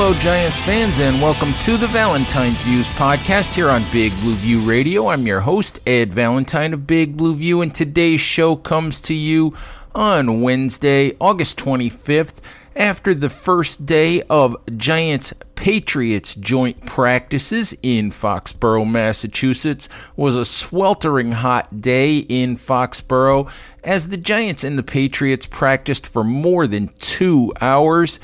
Hello, Giants fans, and welcome to the Valentine's Views podcast here on Big Blue View Radio. I'm your host, Ed Valentine of Big Blue View, and today's show comes to you on Wednesday, August 25th, after the first day of Giants Patriots joint practices in Foxborough, Massachusetts, was a sweltering hot day in Foxborough as the Giants and the Patriots practiced for more than two hours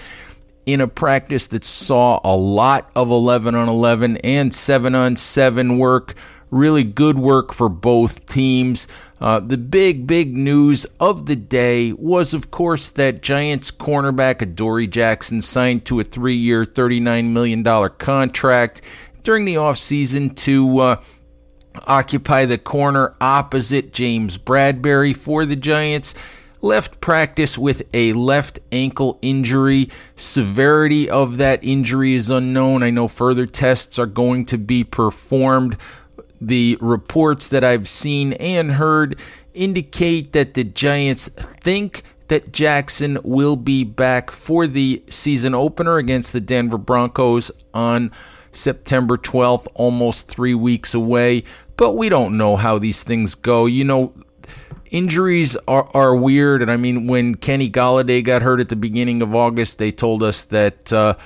in a practice that saw a lot of 11 on 11 and 7 on 7 work. Really good work for both teams. Uh, the big, big news of the day was, of course, that Giants cornerback Adoree Jackson signed to a three year, $39 million contract during the offseason to uh, occupy the corner opposite James Bradberry for the Giants left practice with a left ankle injury. Severity of that injury is unknown. I know further tests are going to be performed. The reports that I've seen and heard indicate that the Giants think that Jackson will be back for the season opener against the Denver Broncos on September 12th, almost three weeks away. But we don't know how these things go. You know, injuries are, are weird. And I mean, when Kenny Golladay got hurt at the beginning of August, they told us that uh,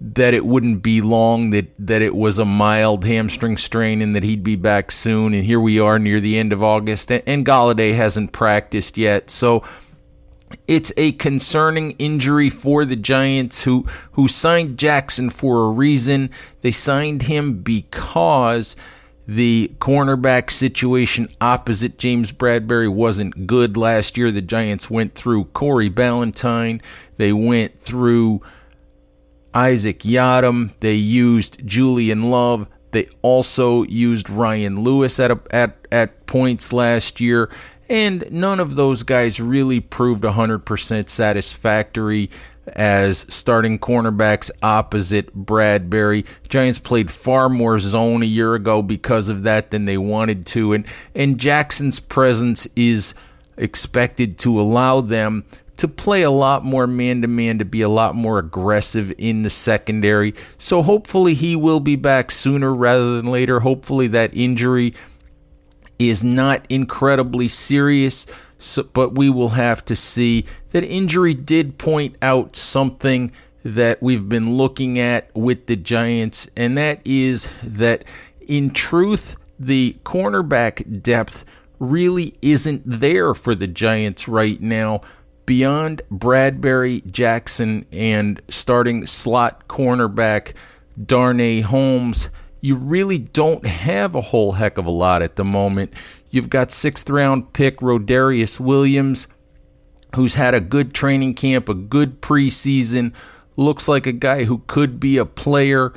that it wouldn't be long, that that it was a mild hamstring strain, and that he'd be back soon. And here we are near the end of August, and, and Golladay hasn't practiced yet, so. It's a concerning injury for the Giants who who signed Jackson for a reason. They signed him because the cornerback situation opposite James Bradberry wasn't good last year. The Giants went through Corey Ballentine. They went through Isaac Yiadom. They used Julian Love. They also used Ryan Lewis at, a, at, at points last year. And none of those guys really proved 100% satisfactory as starting cornerbacks opposite Bradberry. Giants played far more zone a year ago because of that than they wanted to, and and Jackson's presence is expected to allow them to play a lot more man to man, to be a lot more aggressive in the secondary. So hopefully he will be back sooner rather than later. Hopefully that injury is not incredibly serious. So, but we will have to see. That injury did point out something that we've been looking at with the Giants, and that is that in truth, the cornerback depth really isn't there for the Giants right now. Beyond Bradberry, Jackson, and starting slot cornerback Darnay Holmes, you really don't have a whole heck of a lot at the moment. You've got sixth round pick Rodarius Williams, who's had a good training camp, a good preseason. Looks like a guy who could be a player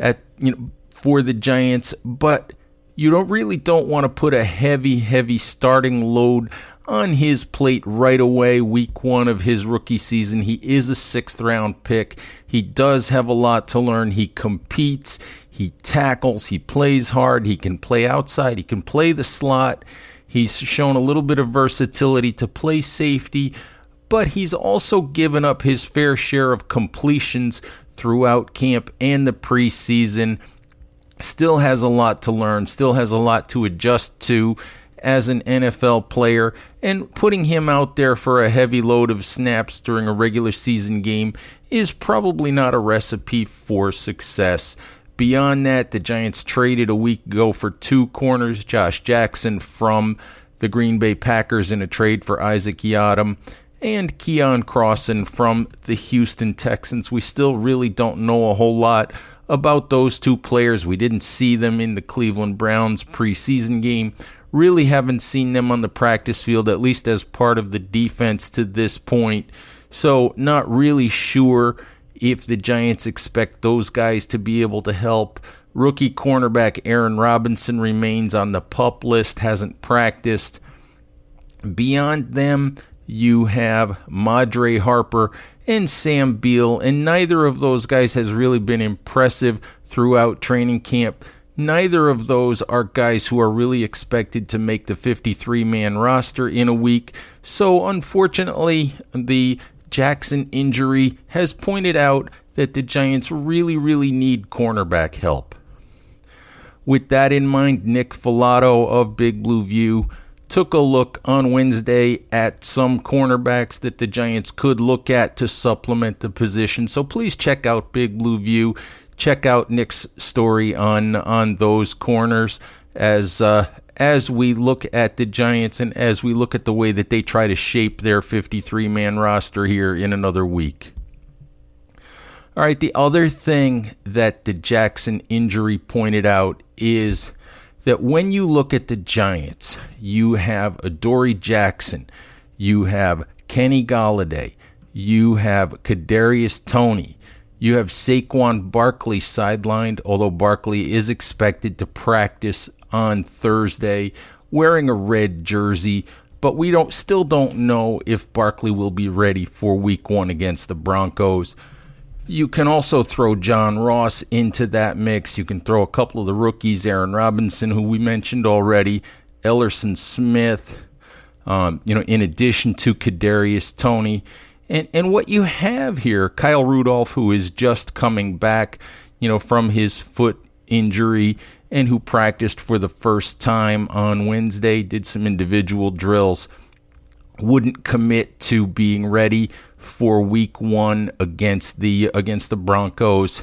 at you know for the Giants, but you don't really don't want to put a heavy, heavy starting load on his plate right away, week one of his rookie season. He is a sixth round pick. He does have a lot to learn. He competes. He tackles, he plays hard, he can play outside, he can play the slot. He's shown a little bit of versatility to play safety, but he's also given up his fair share of completions throughout camp and the preseason. Still has a lot to learn, still has a lot to adjust to as an NFL player, and putting him out there for a heavy load of snaps during a regular season game is probably not a recipe for success. Beyond that, the Giants traded a week ago for two corners, Josh Jackson from the Green Bay Packers in a trade for Isaac Yiadom and Keion Crossen from the Houston Texans. We still really don't know a whole lot about those two players. We didn't see them in the Cleveland Browns preseason game. Really haven't seen them on the practice field, at least as part of the defense to this point. So, not really sure if the Giants expect those guys to be able to help. Rookie cornerback Aaron Robinson remains on the pup list, hasn't practiced. Beyond them, you have Madre Harper and Sam Beal, and neither of those guys has really been impressive throughout training camp. Neither of those are guys who are really expected to make the 53 man roster in a week. So, unfortunately, the Jackson injury has pointed out that the Giants really, really need cornerback help. With that in mind, Nick Falato of Big Blue View took a look on Wednesday at some cornerbacks that the Giants could look at to supplement the position. So please check out Big Blue View. Check out Nick's story on on those corners as uh, as we look at the Giants and as we look at the way that they try to shape their 53 man roster here in another week. All right, the other thing that the Jackson injury pointed out is that when you look at the Giants, you have Adoree Jackson, you have Kenny Golladay, you have Kadarius Toney, you have Saquon Barkley sidelined, although Barkley is expected to practice on Thursday wearing a red jersey, but we don't still don't know if Barkley will be ready for week 1 against the Broncos. You can also throw John Ross into that mix. You can throw a couple of the rookies, Aaron Robinson, who we mentioned already, Elerson Smith, um, you know, in addition to Kadarius Toney. And, and what you have here, Kyle Rudolph, who is just coming back, you know, from his foot injury and who practiced for the first time on Wednesday, did some individual drills, wouldn't commit to being ready for week 1 against the against the Broncos.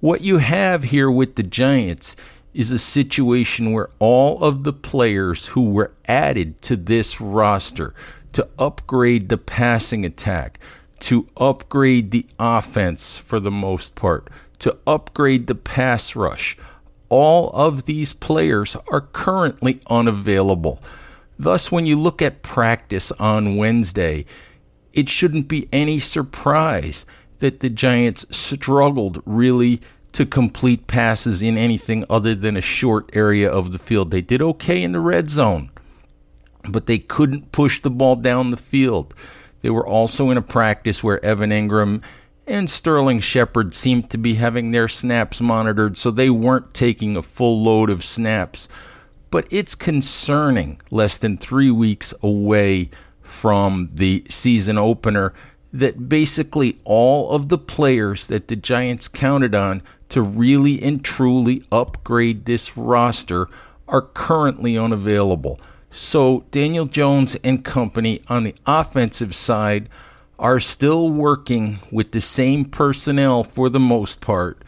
What you have here with the Giants is a situation where all of the players who were added to this roster to upgrade the passing attack, to upgrade the offense for the most part, to upgrade the pass rush, all of these players are currently unavailable. Thus, when you look at practice on Wednesday, it shouldn't be any surprise that the Giants struggled really to complete passes in anything other than a short area of the field. They did okay in the red zone, but they couldn't push the ball down the field. They were also in a practice where Evan Engram and Sterling Shepard seemed to be having their snaps monitored, so they weren't taking a full load of snaps. But it's concerning, less than three weeks away from the season opener that basically all of the players that the Giants counted on to really and truly upgrade this roster are currently unavailable. So Daniel Jones and company on the offensive side are still working with the same personnel for the most part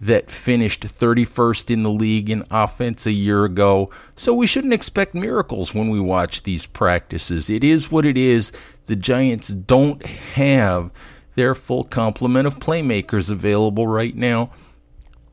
that finished 31st in the league in offense a year ago. So we shouldn't expect miracles when we watch these practices. It is what it is. The Giants don't have their full complement of playmakers available right now.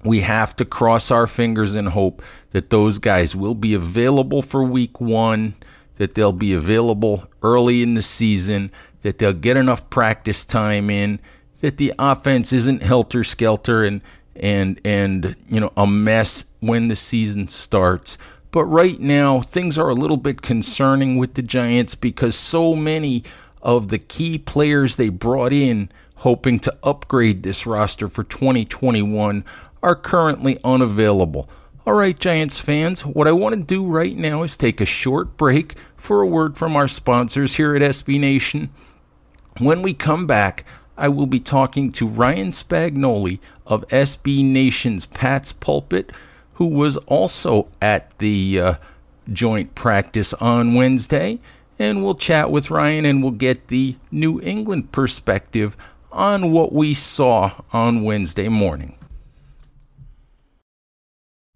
We have to cross our fingers and hope that those guys will be available for week one, that they'll be available early in the season, that they'll get enough practice time in, that the offense isn't helter skelter and and and you know a mess when the season starts. But right now things are a little bit concerning with the Giants because so many of the key players they brought in hoping to upgrade this roster for 2021 are currently unavailable. All right, Giants fans, what I want to do right now is take a short break for a word from our sponsors here at SB Nation. When we come back, I will be talking to Ryan Spagnoli of SB Nation's Pat's Pulpit, who was also at the uh, joint practice on Wednesday. And we'll chat with Ryan and we'll get the New England perspective on what we saw on Wednesday morning.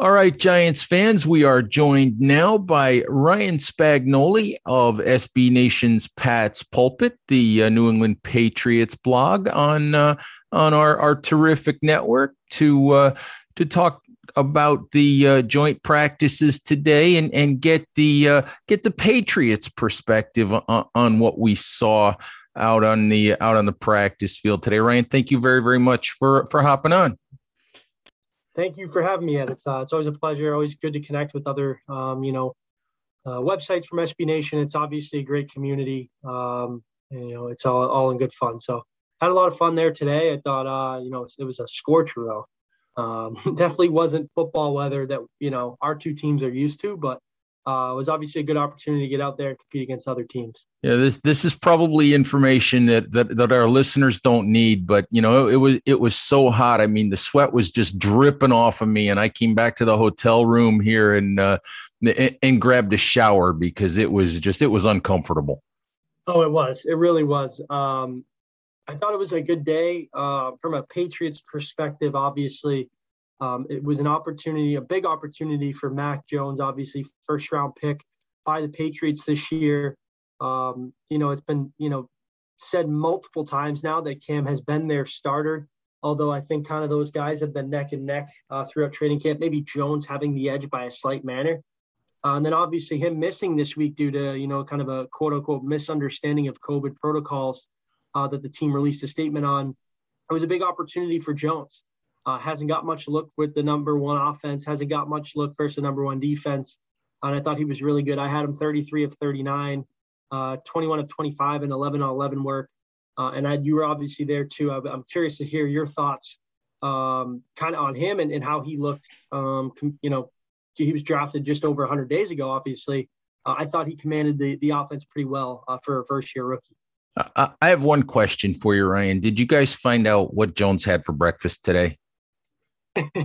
All right, Giants fans, we are joined now by Ryan Spagnoli of SB Nation's Pat's Pulpit, the uh, New England Patriots blog on uh, on our, our terrific network to uh, to talk about the uh, joint practices today and and get the uh, get the Patriots perspective on, on what we saw out on the out on the practice field today. Ryan, thank you very very much for for hopping on thank you for having me, Ed. It's uh, it's always a pleasure. Always good to connect with other um, you know uh, websites from SB Nation. It's obviously a great community. Um, and, you know, it's all all in good fun. So had a lot of fun there today. I thought uh, you know it was a scorcher though. Um, definitely wasn't football weather that you know our two teams are used to, but uh, it was obviously a good opportunity to get out there and compete against other teams. Yeah, this this is probably information that that, that our listeners don't need, but you know, it, it, was it was so hot. I mean, the sweat was just dripping off of me, and I came back to the hotel room here and uh, and, and grabbed a shower because it was just it was uncomfortable. Oh, it was. It really was. Um, I thought it was a good day uh, from a Patriots perspective. Obviously, um, it was an opportunity, a big opportunity for Mac Jones, obviously first round pick by the Patriots this year. Um, you know, it's been, you know, said multiple times now that Cam has been their starter. Although I think kind of those guys have been neck and neck uh, throughout training camp. Maybe Jones having the edge by a slight manner. Uh, and then obviously him missing this week due to, you know, kind of a quote unquote misunderstanding of COVID protocols uh, that the team released a statement on. It was a big opportunity for Jones. Uh, hasn't got much look with the number one offense, hasn't got much look versus the number one defense. And I thought he was really good. I had him 33 of 39, uh, 21 of 25, and 11 on 11 work. Uh, and I, you were obviously there too. I'm curious to hear your thoughts um, kind of on him and, and how he looked. Um, you know, he was drafted just over 100 days ago, obviously. Uh, I thought he commanded the, the offense pretty well uh, for a first year rookie. I have one question for you, Ryan. Did you guys find out what Jones had for breakfast today?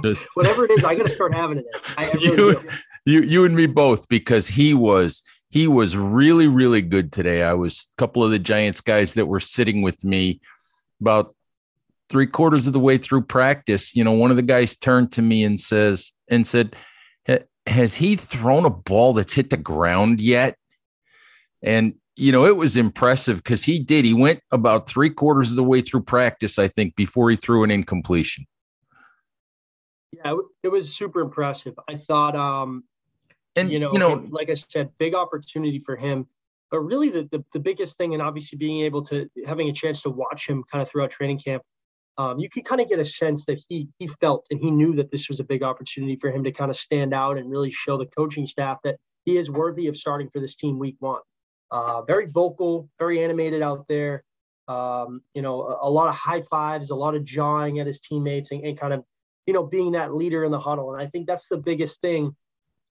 Just, Whatever it is, I got to start having it. I, I really you, you, you and me both, because he was he was really really good today. I was a couple of the Giants guys that were sitting with me about three quarters of the way through practice. You know, one of the guys turned to me and says and said, "Has he thrown a ball that's hit the ground yet?" And you know, it was impressive because he did. He went about three quarters of the way through practice, I think, before he threw an incompletion. Yeah, it was super impressive. I thought, um, and you know, you know, like I said, big opportunity for him. But really, the, the, the biggest thing, and obviously being able to having a chance to watch him kind of throughout training camp, um, you could kind of get a sense that he he felt and he knew that this was a big opportunity for him to kind of stand out and really show the coaching staff that he is worthy of starting for this team week one. Uh, very vocal, very animated out there. Um, you know, a, a, lot of high fives, a lot of jawing at his teammates, and, and kind of you know, being that leader in the huddle. And I think that's the biggest thing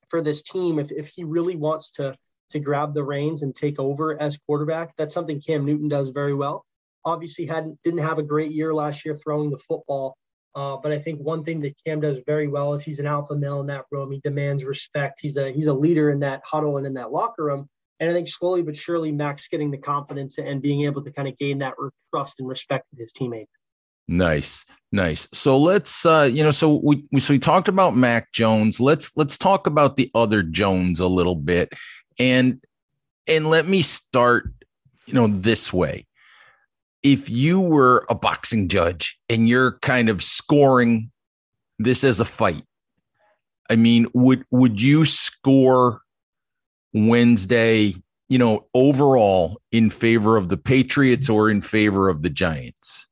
for this team. If, if he really wants to, to grab the reins and take over as quarterback, that's something Cam Newton does very well. Obviously hadn't, didn't have a great year last year throwing the football. Uh, but I think one thing that Cam does very well is he's an alpha male in that room. He demands respect. He's a, he's a leader in that huddle and in that locker room. And I think slowly but surely, Max getting the confidence and being able to kind of gain that trust and respect with his teammates. Nice. Nice. So let's uh you know so we, we so we talked about Mac Jones. Let's let's talk about the other Jones a little bit. And and let me start you know this way. If you were a boxing judge and you're kind of scoring this as a fight, I mean, would would you score Wednesday, you know, overall in favor of the Patriots or in favor of the Giants?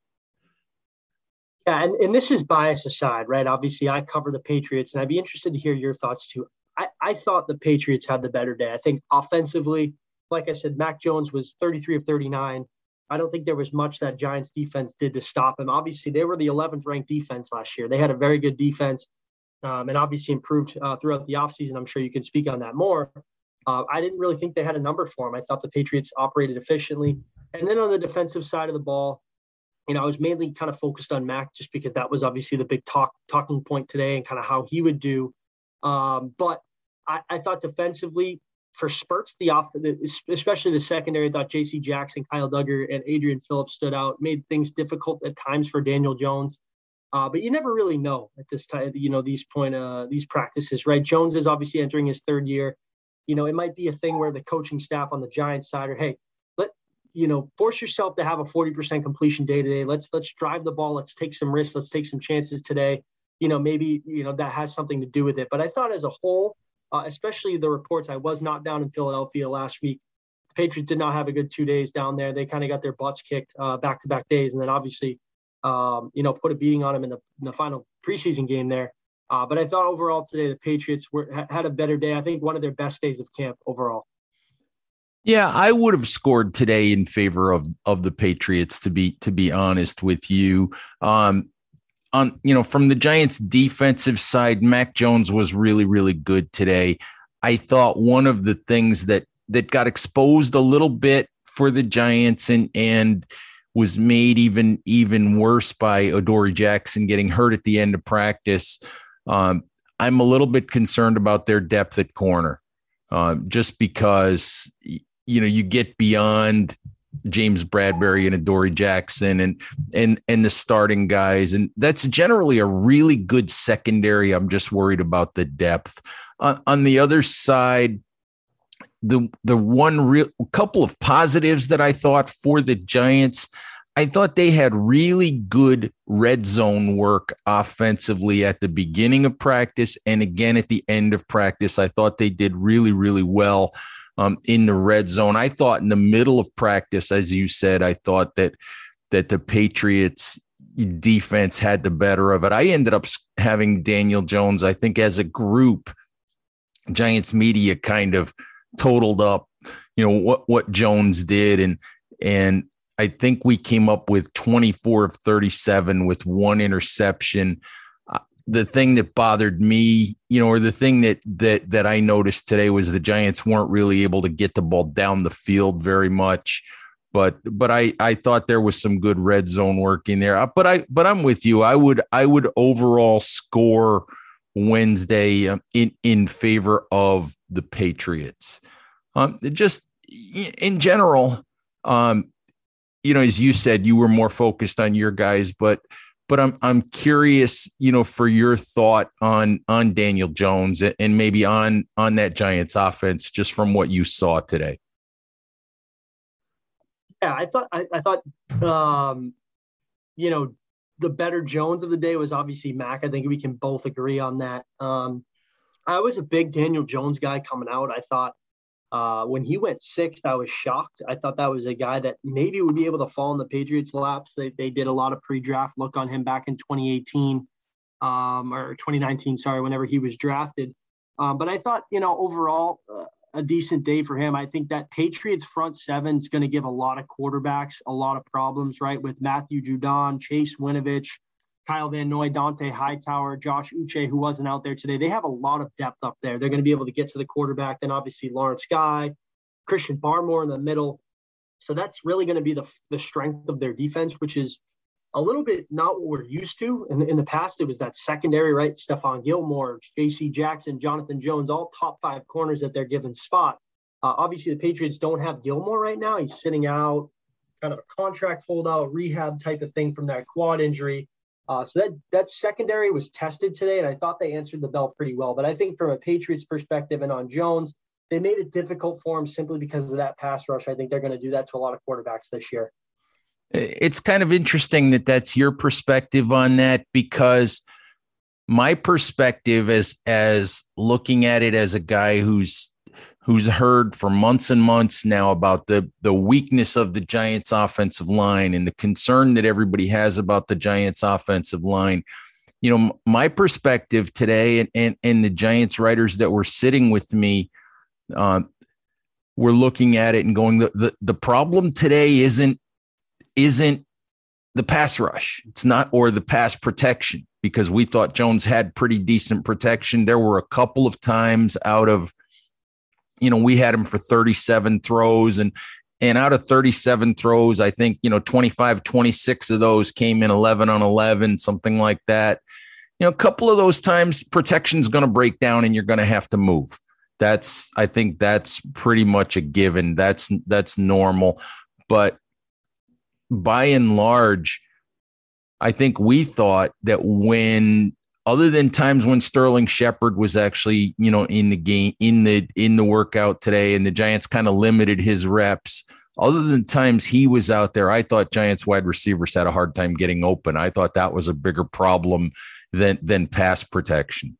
Yeah, and, and this is bias aside, right? Obviously, I cover the Patriots, and I'd be interested to hear your thoughts too. I, I thought the Patriots had the better day. I think offensively, like I said, Mac Jones was 33 of 39. I don't think there was much that Giants defense did to stop him. Obviously, they were the 11th ranked defense last year. They had a very good defense um, and obviously improved uh, throughout the offseason. I'm sure you can speak on that more. Uh, I didn't really think they had a number for him. I thought the Patriots operated efficiently. And then on the defensive side of the ball, you know, I was mainly kind of focused on Mac just because that was obviously the big talk talking point today and kind of how he would do. Um, but I, I, thought defensively for spurts, the off, especially the secondary, I thought J.C. Jackson, Kyle Dugger, and Adrian Phillips stood out, made things difficult at times for Daniel Jones. Uh, but you never really know at this time, you know, these point, uh, these practices, right? Jones is obviously entering his third year. You know, it might be a thing where the coaching staff on the Giants side are, hey, you know, force yourself to have a 40% completion day today. Let's let's drive the ball. Let's take some risks. Let's take some chances today. You know, maybe you know that has something to do with it. But I thought as a whole, uh, especially the reports, I was not down in Philadelphia last week. The Patriots did not have a good two days down there. They kind of got their butts kicked back to back days, and then obviously, um, you know, put a beating on them in the, in the final preseason game there. Uh, but I thought overall today the Patriots were had a better day. I think one of their best days of camp overall. Yeah, I would have scored today in favor of of the Patriots to be to be honest with you. Um on you know from the Giants defensive side, Mac Jones was really really good today. I thought one of the things that that got exposed a little bit for the Giants and and was made even even worse by Adoree Jackson getting hurt at the end of practice. Um, I'm a little bit concerned about their depth at corner, uh, just because you know you get beyond James Bradberry and Adoree Jackson and and and the starting guys, and that's generally a really good secondary. I'm just worried about the depth. Uh, on the other side, the the one real couple of positives that I thought for the Giants. I thought they had really good red zone work offensively at the beginning of practice and again at the end of practice. I thought they did really, really well um, in the red zone. I thought in the middle of practice, as you said, I thought that that the Patriots defense had the better of it. I ended up having Daniel Jones. I think as a group, Giants media kind of totaled up, you know what what Jones did, and and I think we came up with 24 of 37 with one interception the thing that bothered me, you know, or the thing that that that I noticed today was the Giants weren't really able to get the ball down the field very much. But but I I thought there was some good red zone work in there. Uh, but I but I'm with you. I would I would overall score Wednesday um, in in favor of the Patriots. Um, just in general, um, you know, as you said, you were more focused on your guys, but but I'm I'm curious, you know, for your thought on on Daniel Jones and maybe on on that Giants offense, just from what you saw today. Yeah, I thought I, I thought um, you know the better Jones of the day was obviously Mac. I think we can both agree on that. Um, I was a big Daniel Jones guy coming out. I thought uh, when he went sixth, I was shocked. I thought that was a guy that maybe would be able to fall in the Patriots' laps. They, they did a lot of pre-draft look on him back in 2018 um, or 2019, sorry, whenever he was drafted. Um, but I thought, you know, overall, uh, a decent day for him. I think that Patriots front seven is going to give a lot of quarterbacks a lot of problems, right? With Matthew Judon, Chase Winovich, Kyle Van Noy, Dont'a Hightower, Josh Uche, who wasn't out there today. They have a lot of depth up there. They're going to be able to get to the quarterback. Then obviously Lawrence Guy, Christian Barmore in the middle. So that's really going to be the, the strength of their defense, which is a little bit not what we're used to. In the, in the past, it was that secondary, right? Stephon Gilmore, J.C. Jackson, Jonathan Jones, all top five corners at their given spot. Uh, obviously, the Patriots don't have Gilmore right now. He's sitting out kind of a contract holdout, rehab type of thing from that quad injury. Uh, so that that secondary was tested today, and I thought they answered the bell pretty well. But I think from a Patriots perspective and on Jones, they made it difficult for him simply because of that pass rush. I think they're going to do that to a lot of quarterbacks this year. It's kind of interesting that that's your perspective on that because my perspective as as looking at it as a guy who's who's heard for months and months now about the the weakness of the Giants offensive line and the concern that everybody has about the Giants offensive line. You know, my perspective today and and, and the Giants writers that were sitting with me uh, we're looking at it and going the, the the problem today isn't isn't the pass rush. It's not or the pass protection because we thought Jones had pretty decent protection. There were a couple of times out of you know, we had him for 37 throws and and out of 37 throws, I think, you know, 25, 26 of those came in 11 on 11, something like that. You know, a couple of those times protection's going to break down and you're going to have to move. That's I think that's pretty much a given. That's that's normal. But by and large, I think we thought that when other than times when Sterling Shepard was actually, you know, in the game, in the in the workout today, and the Giants kind of limited his reps. Other than times he was out there, I thought Giants wide receivers had a hard time getting open. I thought that was a bigger problem than than pass protection.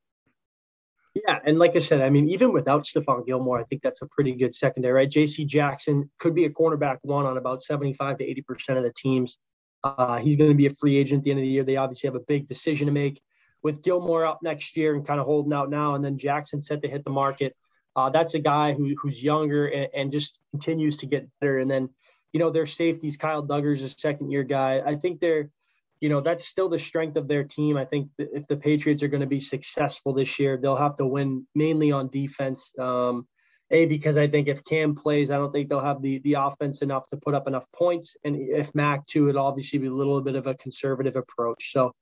Yeah, and like I said, I mean, even without Stephon Gilmore, I think that's a pretty good secondary, right? J.C. Jackson could be a cornerback one on about seventy-five to eighty percent of the teams. Uh, he's going to be a free agent at the end of the year. They obviously have a big decision to make with Gilmore up next year and kind of holding out now, and then Jackson set to hit the market. Uh, that's a guy who, who's younger and, and, just continues to get better. And then, you know, their safeties, Kyle Dugger's a second year guy. I think they're, you know, that's still the strength of their team. I think if the Patriots are going to be successful this year, they'll have to win mainly on defense. Um, a because I think if Cam plays, I don't think they'll have the the offense enough to put up enough points. And if Mac too, it'll obviously be a little bit of a conservative approach. So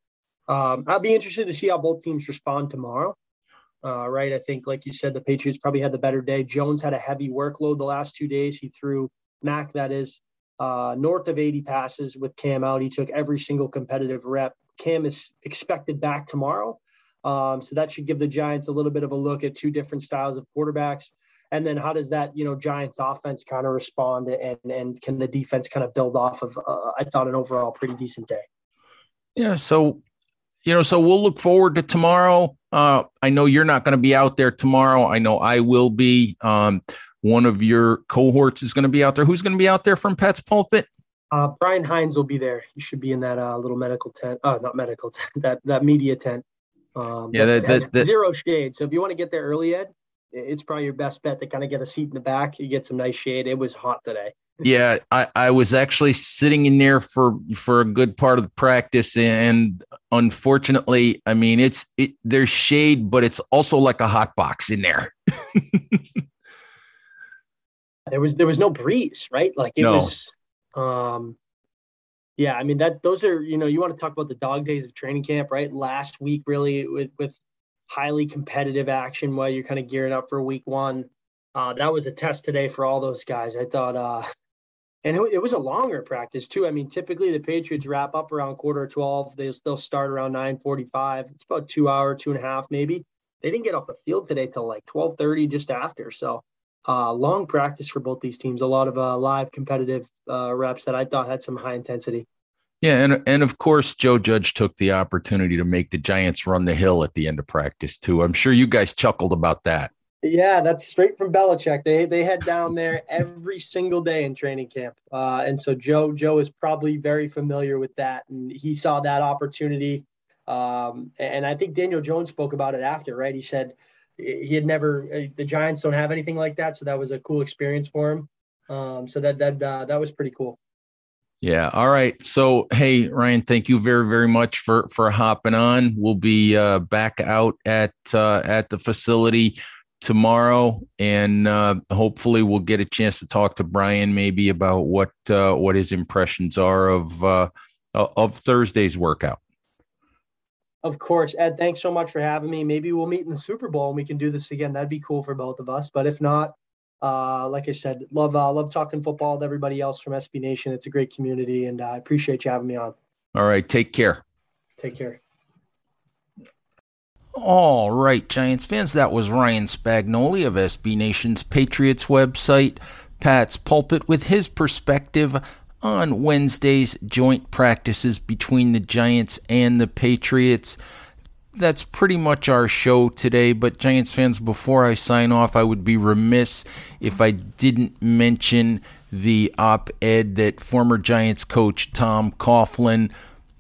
um, I'll be interested to see how both teams respond tomorrow. Uh, right. I think, like you said, the Patriots probably had the better day. Jones had a heavy workload the last two days. He threw Mac, that is, uh, north of 80 passes with Cam out. He took every single competitive rep. Cam is expected back tomorrow. Um, so that should give the Giants a little bit of a look at two different styles of quarterbacks. And then how does that, you know, Giants offense kind of respond and and can the defense kind of build off of uh, I thought an overall pretty decent day. Yeah, so you know, so we'll look forward to tomorrow. Uh, I know you're not going to be out there tomorrow. I know I will be. Um, one of your cohorts is going to be out there. Who's going to be out there from Pat's Pulpit? Uh, Brian Hines will be there. He should be in that uh, little medical tent. Uh, not medical tent. That that media tent. Um, yeah, that, that, that, zero shade. So if you want to get there early, Ed, it's probably your best bet to kind of get a seat in the back. You get some nice shade. It was hot today yeah, I, I was actually sitting in there for for a good part of the practice, and unfortunately, I mean, it's it there's shade, but it's also like a hot box in there. there was there was no breeze, right? Like it no. was, um, yeah. I mean that those are you know you want to talk about the dog days of training camp, right? Last week, really with with highly competitive action while you're kind of gearing up for week one. Uh, that was a test today for all those guys. I thought uh, and it, was a longer practice too. I mean, typically the Patriots wrap up around quarter twelve. They still start around nine forty-five. It's about two hour, two and a half maybe. They didn't get off the field today till like twelve thirty, just after. So, uh, long practice for both these teams. A lot of uh, live competitive uh, reps that I thought had some high intensity. Yeah, and and of course Joe Judge took the opportunity to make the Giants run the hill at the end of practice too. I'm sure you guys chuckled about that. Yeah, that's straight from Belichick. They they head down there every single day in training camp, uh, and so Joe Joe is probably very familiar with that, and he saw that opportunity. Um, and I think Daniel Jones spoke about it after, right? He said he had never uh, the Giants don't have anything like that, so that was a cool experience for him. Um, so that that uh, that was pretty cool. Yeah. All right. So, hey, Ryan, thank you very, very much for for hopping on. We'll be uh, back out at uh, at the facility tomorrow, and uh, hopefully we'll get a chance to talk to Brian maybe about what uh, what his impressions are of uh, of Thursday's workout. Of course, Ed. Thanks so much for having me. Maybe we'll meet in the Super Bowl and we can do this again. That'd be cool for both of us. But if not, uh, like I said, love uh, love talking football with everybody else from SB Nation. It's a great community, and uh, I appreciate you having me on. All right, take care. Take care. All right, Giants fans, that was Ryan Spagnoli of SB Nation's Patriots website, Pat's Pulpit, with his perspective on Wednesday's joint practices between the Giants and the Patriots. That's pretty much our show today, but Giants fans, before I sign off, I would be remiss if I didn't mention the op ed that former Giants coach Tom Coughlin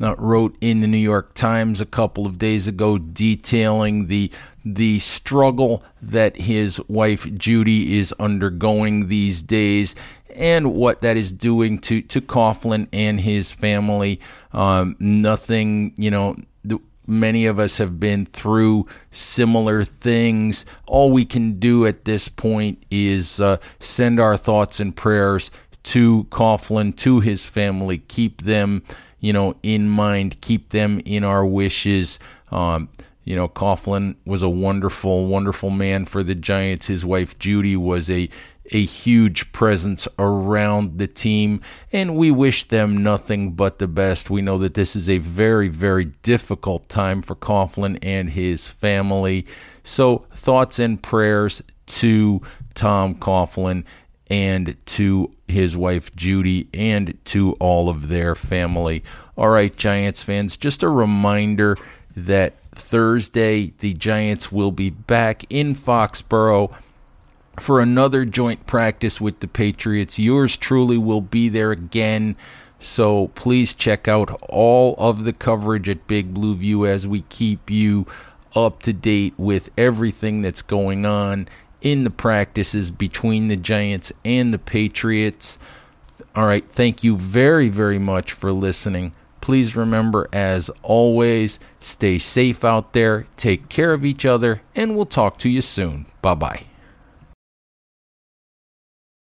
wrote in the New York Times a couple of days ago, detailing the the struggle that his wife Judy is undergoing these days, and what that is doing to to Coughlin and his family. Um, nothing, you know. many of us have been through similar things. All we can do at this point is uh, send our thoughts and prayers to Coughlin, to his family, keep them you know, in mind, keep them in our wishes. Um, you know, Coughlin was a wonderful, wonderful man for the Giants. His wife Judy was a a huge presence around the team, and we wish them nothing but the best. We know that this is a very, very difficult time for Coughlin and his family. So, thoughts and prayers to Tom Coughlin and to his wife Judy and to all of their family. All right, Giants fans, just a reminder that Thursday the Giants will be back in Foxborough for another joint practice with the Patriots. Yours truly will be there again. So please check out all of the coverage at Big Blue View as we keep you up to date with everything that's going on in the practices between the Giants and the Patriots. All right, thank you very, very much for listening. Please remember, as always, stay safe out there, take care of each other, and we'll talk to you soon. Bye bye.